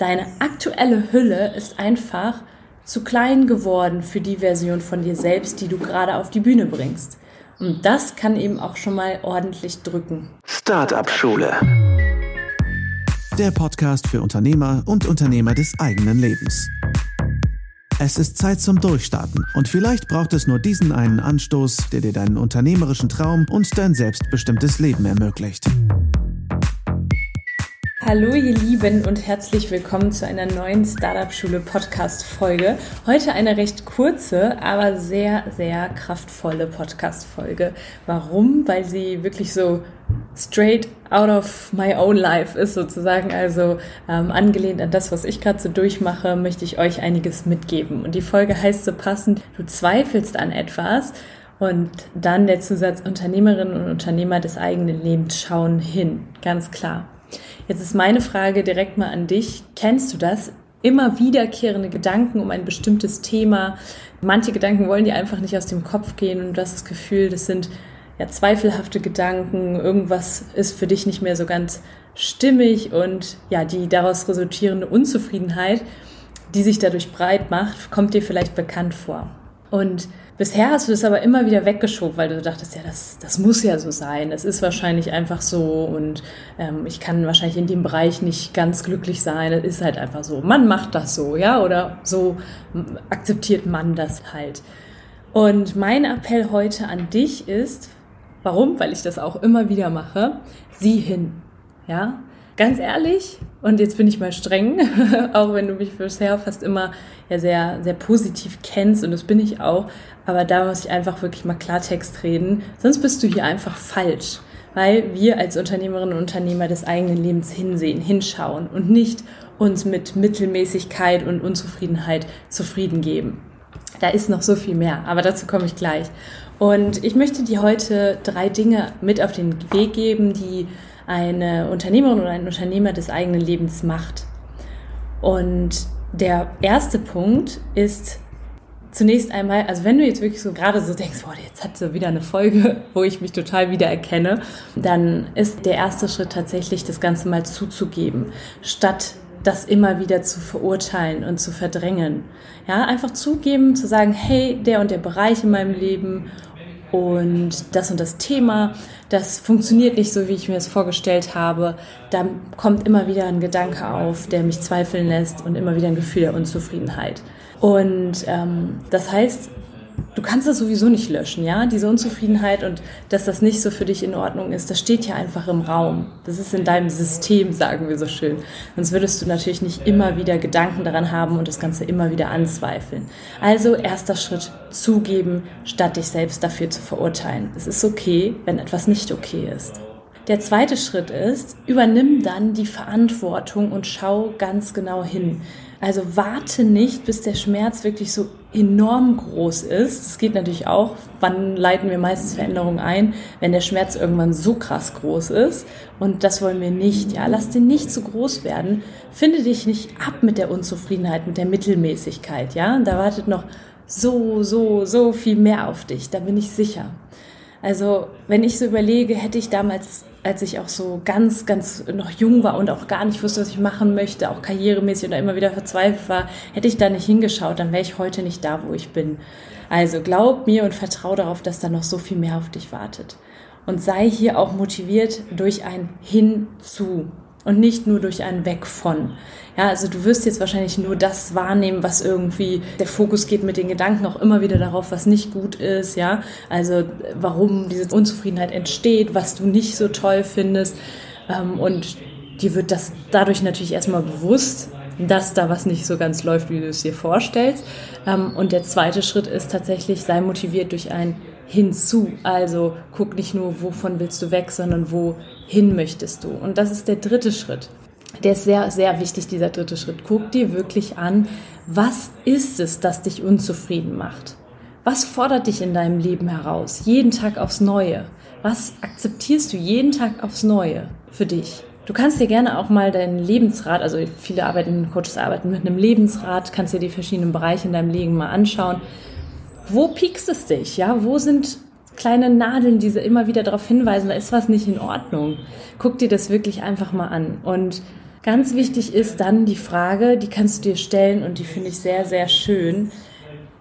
deine aktuelle Hülle ist einfach zu klein geworden für die Version von dir selbst, die du gerade auf die Bühne bringst. Und das kann eben auch schon mal ordentlich drücken. Startup Schule. Der Podcast für Unternehmer und Unternehmer des eigenen Lebens. Es ist Zeit zum Durchstarten und vielleicht braucht es nur diesen einen Anstoß, der dir deinen unternehmerischen Traum und dein selbstbestimmtes Leben ermöglicht. Hallo ihr Lieben und herzlich willkommen zu einer neuen Startup Schule Podcast Folge. Heute eine recht kurze, aber sehr, sehr kraftvolle Podcast Folge. Warum? Weil sie wirklich so straight out of my own life ist sozusagen. Also ähm, angelehnt an das, was ich gerade so durchmache, möchte ich euch einiges mitgeben. Und die Folge heißt so passend, du zweifelst an etwas. Und dann der Zusatz Unternehmerinnen und Unternehmer des eigenen Lebens schauen hin. Ganz klar. Jetzt ist meine Frage direkt mal an dich. Kennst du das? Immer wiederkehrende Gedanken um ein bestimmtes Thema. Manche Gedanken wollen dir einfach nicht aus dem Kopf gehen und du hast das Gefühl, das sind ja zweifelhafte Gedanken. Irgendwas ist für dich nicht mehr so ganz stimmig und ja, die daraus resultierende Unzufriedenheit, die sich dadurch breit macht, kommt dir vielleicht bekannt vor. Und bisher hast du das aber immer wieder weggeschoben, weil du dachtest, ja, das, das muss ja so sein. Es ist wahrscheinlich einfach so und ähm, ich kann wahrscheinlich in dem Bereich nicht ganz glücklich sein. Es ist halt einfach so. Man macht das so, ja, oder so akzeptiert man das halt. Und mein Appell heute an dich ist, warum? Weil ich das auch immer wieder mache, sieh hin, ja. Ganz ehrlich, und jetzt bin ich mal streng, auch wenn du mich bisher fast immer ja sehr, sehr positiv kennst und das bin ich auch, aber da muss ich einfach wirklich mal Klartext reden, sonst bist du hier einfach falsch, weil wir als Unternehmerinnen und Unternehmer des eigenen Lebens hinsehen, hinschauen und nicht uns mit Mittelmäßigkeit und Unzufriedenheit zufrieden geben. Da ist noch so viel mehr, aber dazu komme ich gleich. Und ich möchte dir heute drei Dinge mit auf den Weg geben, die eine Unternehmerin oder ein Unternehmer des eigenen Lebens macht. Und der erste Punkt ist zunächst einmal, also wenn du jetzt wirklich so gerade so denkst, boah, jetzt hat sie wieder eine Folge, wo ich mich total wiedererkenne, dann ist der erste Schritt tatsächlich, das Ganze mal zuzugeben, statt das immer wieder zu verurteilen und zu verdrängen. Ja, einfach zugeben, zu sagen, hey, der und der Bereich in meinem Leben und das und das Thema, das funktioniert nicht so, wie ich mir es vorgestellt habe. Da kommt immer wieder ein Gedanke auf, der mich zweifeln lässt und immer wieder ein Gefühl der Unzufriedenheit. Und ähm, das heißt, du kannst das sowieso nicht löschen, ja? Diese Unzufriedenheit und dass das nicht so für dich in Ordnung ist, das steht ja einfach im Raum. Das ist in deinem System, sagen wir so schön. Sonst würdest du natürlich nicht immer wieder Gedanken daran haben und das Ganze immer wieder anzweifeln. Also erster Schritt, zugeben, statt dich selbst dafür zu verurteilen. Es ist okay, wenn etwas nicht okay ist. Der zweite Schritt ist, übernimm dann die Verantwortung und schau ganz genau hin. Also warte nicht, bis der Schmerz wirklich so enorm groß ist. Das geht natürlich auch. Wann leiten wir meistens Veränderungen ein? Wenn der Schmerz irgendwann so krass groß ist. Und das wollen wir nicht. Ja, lass den nicht zu groß werden. Finde dich nicht ab mit der Unzufriedenheit, mit der Mittelmäßigkeit. Ja, da wartet noch so, so, so viel mehr auf dich. Da bin ich sicher. Also, wenn ich so überlege, hätte ich damals als ich auch so ganz, ganz noch jung war und auch gar nicht wusste, was ich machen möchte, auch karrieremäßig oder immer wieder verzweifelt war, hätte ich da nicht hingeschaut, dann wäre ich heute nicht da, wo ich bin. Also glaub mir und vertraue darauf, dass da noch so viel mehr auf dich wartet. Und sei hier auch motiviert durch ein Hinzu und nicht nur durch ein Weg von. Ja, also du wirst jetzt wahrscheinlich nur das wahrnehmen, was irgendwie der Fokus geht mit den Gedanken auch immer wieder darauf, was nicht gut ist, ja. Also warum diese Unzufriedenheit entsteht, was du nicht so toll findest. Ähm, und dir wird das dadurch natürlich erstmal bewusst, dass da was nicht so ganz läuft, wie du es dir vorstellst. Ähm, und der zweite Schritt ist tatsächlich, sei motiviert durch ein Hinzu. Also guck nicht nur, wovon willst du weg, sondern wohin möchtest du. Und das ist der dritte Schritt. Der ist sehr, sehr wichtig, dieser dritte Schritt. Guck dir wirklich an, was ist es, das dich unzufrieden macht? Was fordert dich in deinem Leben heraus? Jeden Tag aufs Neue. Was akzeptierst du jeden Tag aufs Neue für dich? Du kannst dir gerne auch mal deinen Lebensrat, also viele arbeiten, Coaches arbeiten mit einem Lebensrat, kannst dir die verschiedenen Bereiche in deinem Leben mal anschauen. Wo piekst es dich? Ja, wo sind kleine Nadeln, die immer wieder darauf hinweisen, da ist was nicht in Ordnung. Guck dir das wirklich einfach mal an und Ganz wichtig ist dann die Frage, die kannst du dir stellen und die finde ich sehr, sehr schön.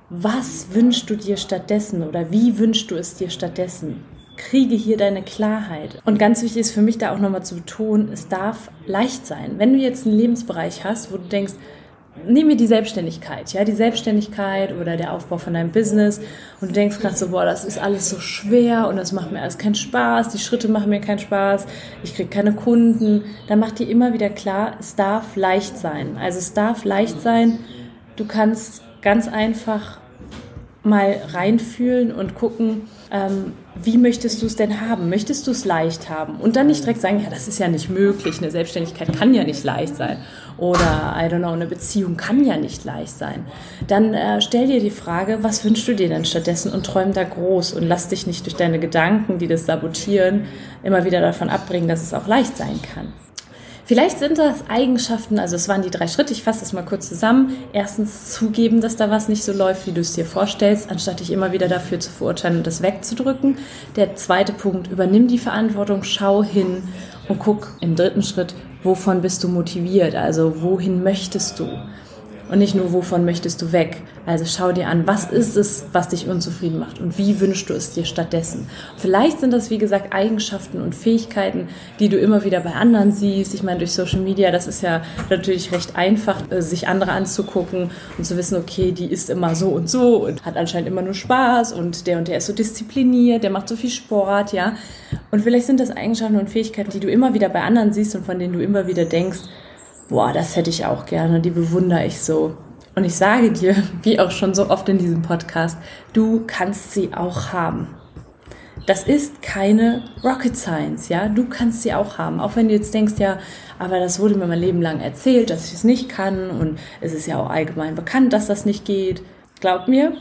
Was wünschst du dir stattdessen oder wie wünschst du es dir stattdessen? Kriege hier deine Klarheit. Und ganz wichtig ist für mich da auch nochmal zu betonen, es darf leicht sein. Wenn du jetzt einen Lebensbereich hast, wo du denkst, nehmen wir die Selbstständigkeit, ja, die Selbstständigkeit oder der Aufbau von deinem Business und du denkst gerade so, boah, das ist alles so schwer und das macht mir alles keinen Spaß, die Schritte machen mir keinen Spaß, ich kriege keine Kunden, dann mach dir immer wieder klar, es darf leicht sein. Also es darf leicht sein, du kannst ganz einfach mal reinfühlen und gucken, ähm, wie möchtest du es denn haben? Möchtest du es leicht haben? Und dann nicht direkt sagen, ja, das ist ja nicht möglich, eine Selbstständigkeit kann ja nicht leicht sein. Oder, I don't know, eine Beziehung kann ja nicht leicht sein. Dann äh, stell dir die Frage, was wünschst du dir denn stattdessen und träum da groß und lass dich nicht durch deine Gedanken, die das sabotieren, immer wieder davon abbringen, dass es auch leicht sein kann. Vielleicht sind das Eigenschaften, also es waren die drei Schritte, ich fasse das mal kurz zusammen. Erstens zugeben, dass da was nicht so läuft, wie du es dir vorstellst, anstatt dich immer wieder dafür zu verurteilen und das wegzudrücken. Der zweite Punkt, übernimm die Verantwortung, schau hin und guck im dritten Schritt, wovon bist du motiviert, also wohin möchtest du und nicht nur, wovon möchtest du weg. Also schau dir an, was ist es, was dich unzufrieden macht und wie wünschst du es dir stattdessen. Vielleicht sind das, wie gesagt, Eigenschaften und Fähigkeiten, die du immer wieder bei anderen siehst. Ich meine, durch Social Media, das ist ja natürlich recht einfach, äh, sich andere anzugucken und zu wissen, okay, die ist immer so und so und hat anscheinend immer nur Spaß und der und der ist so diszipliniert, der macht so viel Sport, ja. Und vielleicht sind das Eigenschaften und Fähigkeiten, die du immer wieder bei anderen siehst und von denen du immer wieder denkst, boah, das hätte ich auch gerne, die bewundere ich so. Und ich sage dir, wie auch schon so oft in diesem Podcast, du kannst sie auch haben. Das ist keine Rocket Science, ja. Du kannst sie auch haben. Auch wenn du jetzt denkst, ja, aber das wurde mir mein Leben lang erzählt, dass ich es nicht kann und es ist ja auch allgemein bekannt, dass das nicht geht. Glaub mir,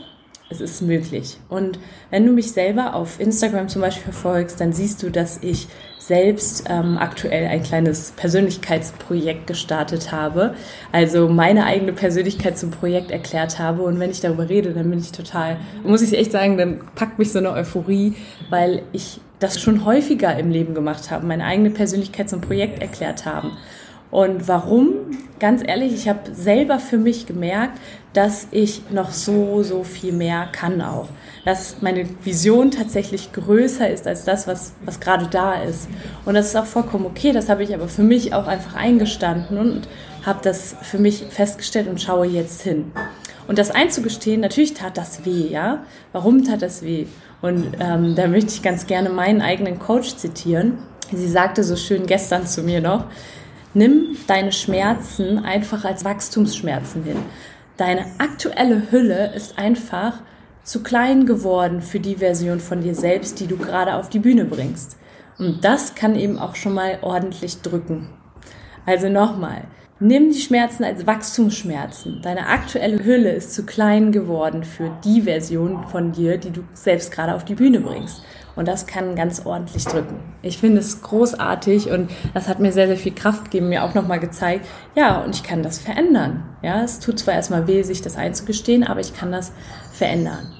es ist möglich. Und wenn du mich selber auf Instagram zum Beispiel verfolgst, dann siehst du, dass ich selbst ähm, aktuell ein kleines Persönlichkeitsprojekt gestartet habe. Also meine eigene Persönlichkeit zum Projekt erklärt habe. Und wenn ich darüber rede, dann bin ich total, muss ich echt sagen, dann packt mich so eine Euphorie, weil ich das schon häufiger im Leben gemacht habe, meine eigene Persönlichkeit zum Projekt erklärt haben. Und warum? Ganz ehrlich, ich habe selber für mich gemerkt, dass ich noch so, so viel mehr kann auch. Dass meine Vision tatsächlich größer ist als das, was, was gerade da ist. Und das ist auch vollkommen okay. Das habe ich aber für mich auch einfach eingestanden und habe das für mich festgestellt und schaue jetzt hin. Und das einzugestehen, natürlich tat das weh, ja. Warum tat das weh? Und ähm, da möchte ich ganz gerne meinen eigenen Coach zitieren. Sie sagte so schön gestern zu mir noch, Nimm deine Schmerzen einfach als Wachstumsschmerzen hin. Deine aktuelle Hülle ist einfach zu klein geworden für die Version von dir selbst, die du gerade auf die Bühne bringst. Und das kann eben auch schon mal ordentlich drücken. Also nochmal, nimm die Schmerzen als Wachstumsschmerzen. Deine aktuelle Hülle ist zu klein geworden für die Version von dir, die du selbst gerade auf die Bühne bringst. Und das kann ganz ordentlich drücken. Ich finde es großartig und das hat mir sehr, sehr viel Kraft gegeben, mir auch nochmal gezeigt, ja, und ich kann das verändern. Ja, es tut zwar erstmal weh, sich das einzugestehen, aber ich kann das verändern.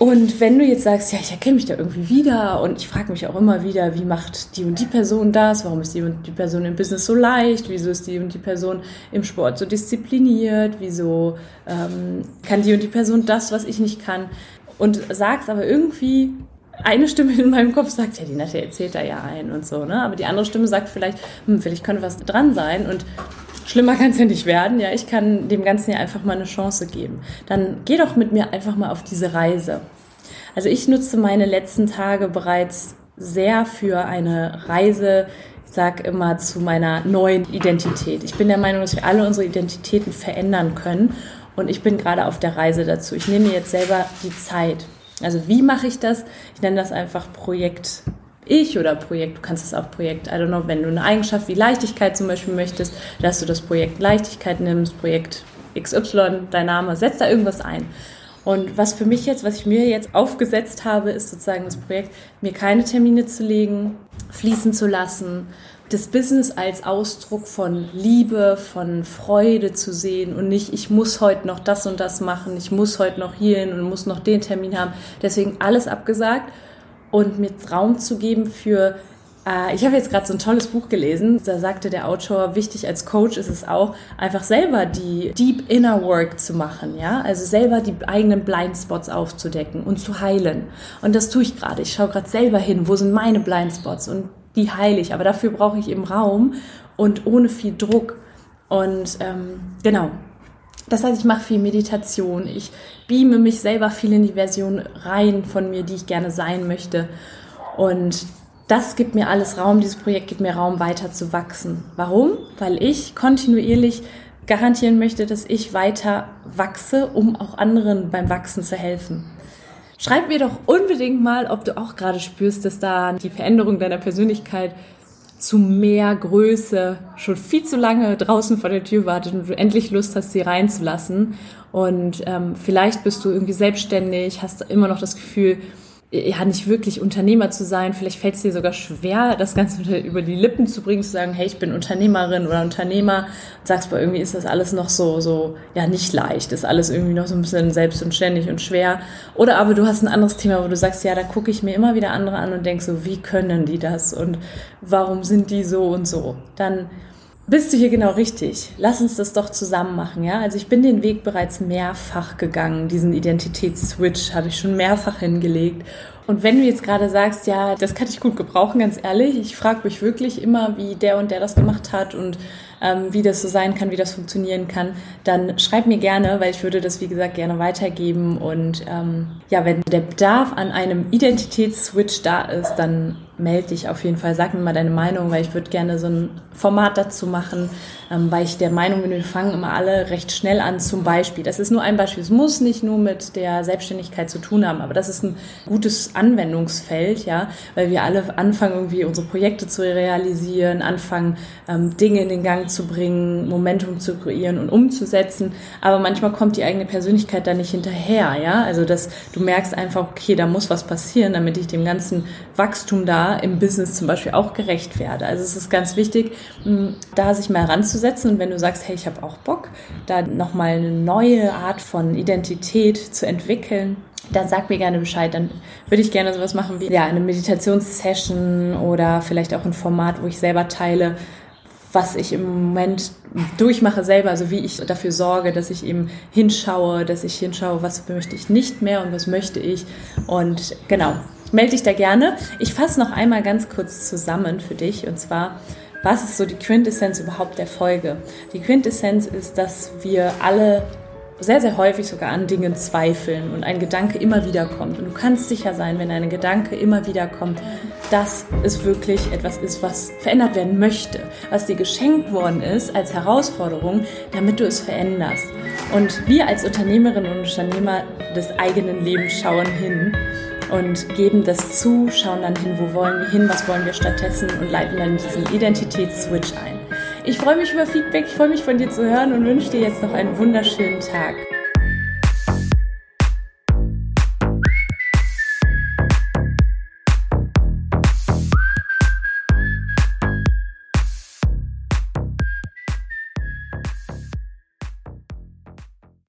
Und wenn du jetzt sagst, ja, ich erkenne mich da irgendwie wieder und ich frage mich auch immer wieder, wie macht die und die Person das? Warum ist die und die Person im Business so leicht? Wieso ist die und die Person im Sport so diszipliniert? Wieso ähm, kann die und die Person das, was ich nicht kann? Und sagst aber irgendwie, eine Stimme in meinem Kopf sagt, ja, die Nette erzählt da ja ein und so, ne? Aber die andere Stimme sagt vielleicht, hm, vielleicht könnte was dran sein und schlimmer kann es ja nicht werden. Ja, ich kann dem Ganzen ja einfach mal eine Chance geben. Dann geh doch mit mir einfach mal auf diese Reise. Also ich nutze meine letzten Tage bereits sehr für eine Reise, ich sag immer zu meiner neuen Identität. Ich bin der Meinung, dass wir alle unsere Identitäten verändern können und ich bin gerade auf der Reise dazu. Ich nehme jetzt selber die Zeit. Also wie mache ich das? Ich nenne das einfach Projekt ich oder Projekt, du kannst es auch Projekt, I don't know, wenn du eine Eigenschaft wie Leichtigkeit zum Beispiel möchtest, dass du das Projekt Leichtigkeit nimmst, Projekt XY, dein Name, setz da irgendwas ein. Und was für mich jetzt, was ich mir jetzt aufgesetzt habe, ist sozusagen das Projekt, mir keine Termine zu legen, fließen zu lassen, das Business als Ausdruck von Liebe, von Freude zu sehen und nicht, ich muss heute noch das und das machen, ich muss heute noch hierhin und muss noch den Termin haben. Deswegen alles abgesagt und mir Raum zu geben für Äh, ich habe jetzt gerade so ein tolles Buch gelesen. Da sagte der Autor, wichtig als Coach ist es auch, einfach selber die Deep Inner Work zu machen. Ja, also selber die eigenen Blindspots aufzudecken und zu heilen. Und das tue ich gerade. Ich schaue gerade selber hin, wo sind meine Blindspots und die heile ich. Aber dafür brauche ich eben Raum und ohne viel Druck. Und ähm, genau, das heißt, ich mache viel Meditation, ich beame mich selber viel in die Version rein von mir, die ich gerne sein möchte. Und das gibt mir alles Raum, dieses Projekt gibt mir Raum, weiter zu wachsen. Warum? Weil ich kontinuierlich garantieren möchte, dass ich weiter wachse, um auch anderen beim Wachsen zu helfen. Schreib mir doch unbedingt mal, ob du auch gerade spürst, dass da die Veränderung deiner Persönlichkeit zu mehr Größe schon viel zu lange draußen vor der Tür wartet und du endlich Lust hast, sie reinzulassen. Und ähm, vielleicht bist du irgendwie selbstständig, hast immer noch das Gefühl, ja, nicht wirklich Unternehmer zu sein. Vielleicht fällt es dir sogar schwer, das Ganze über die Lippen zu bringen, zu sagen, hey, ich bin Unternehmerin oder Unternehmer. Und sagst, aber irgendwie ist das alles noch so, so, ja, nicht leicht. Ist alles irgendwie noch so ein bisschen selbst und ständig und schwer. Oder aber du hast ein anderes Thema, wo du sagst, ja, da gucke ich mir immer wieder andere an und denk so, wie können die das? Und warum sind die so und so? Dann bist du hier genau richtig. Lass uns das doch zusammen machen, ja? Also ich bin den Weg bereits mehrfach gegangen. Diesen Identitätsswitch habe ich schon mehrfach hingelegt. Und wenn du jetzt gerade sagst, ja, das kann ich gut gebrauchen, ganz ehrlich, ich frage mich wirklich immer, wie der und der das gemacht hat und ähm, wie das so sein kann, wie das funktionieren kann, dann schreib mir gerne, weil ich würde das, wie gesagt, gerne weitergeben. Und ähm, ja, wenn der Bedarf an einem Identitätsswitch da ist, dann melde dich auf jeden Fall, sag mir mal deine Meinung, weil ich würde gerne so ein Format dazu machen, ähm, weil ich der Meinung bin, wir fangen immer alle recht schnell an. Zum Beispiel, das ist nur ein Beispiel, es muss nicht nur mit der Selbstständigkeit zu tun haben, aber das ist ein gutes Anwendungsfeld, ja, weil wir alle anfangen, irgendwie unsere Projekte zu realisieren, anfangen, ähm, Dinge in den Gang zu bringen, Momentum zu kreieren und umzusetzen. Aber manchmal kommt die eigene Persönlichkeit da nicht hinterher, ja. Also, dass du merkst einfach, okay, da muss was passieren, damit ich dem ganzen Wachstum da im Business zum Beispiel auch gerecht werde. Also es ist ganz wichtig, da sich mal heranzusetzen und wenn du sagst, hey, ich habe auch Bock, da nochmal eine neue Art von Identität zu entwickeln, dann sag mir gerne Bescheid. Dann würde ich gerne sowas machen wie ja, eine Meditationssession oder vielleicht auch ein Format, wo ich selber teile, was ich im Moment durchmache selber, also wie ich dafür sorge, dass ich eben hinschaue, dass ich hinschaue, was möchte ich nicht mehr und was möchte ich. Und genau, melde dich da gerne. Ich fasse noch einmal ganz kurz zusammen für dich und zwar, was ist so die Quintessenz überhaupt der Folge? Die Quintessenz ist, dass wir alle sehr, sehr häufig sogar an Dingen zweifeln und ein Gedanke immer wieder kommt. Und du kannst sicher sein, wenn ein Gedanke immer wieder kommt, dass es wirklich etwas ist, was verändert werden möchte, was dir geschenkt worden ist als Herausforderung, damit du es veränderst. Und wir als Unternehmerinnen und Unternehmer des eigenen Lebens schauen hin und geben das zu, schauen dann hin, wo wollen wir hin, was wollen wir stattdessen und leiten dann diesen Identitätsswitch ein. Ich freue mich über Feedback, ich freue mich von dir zu hören und wünsche dir jetzt noch einen wunderschönen Tag.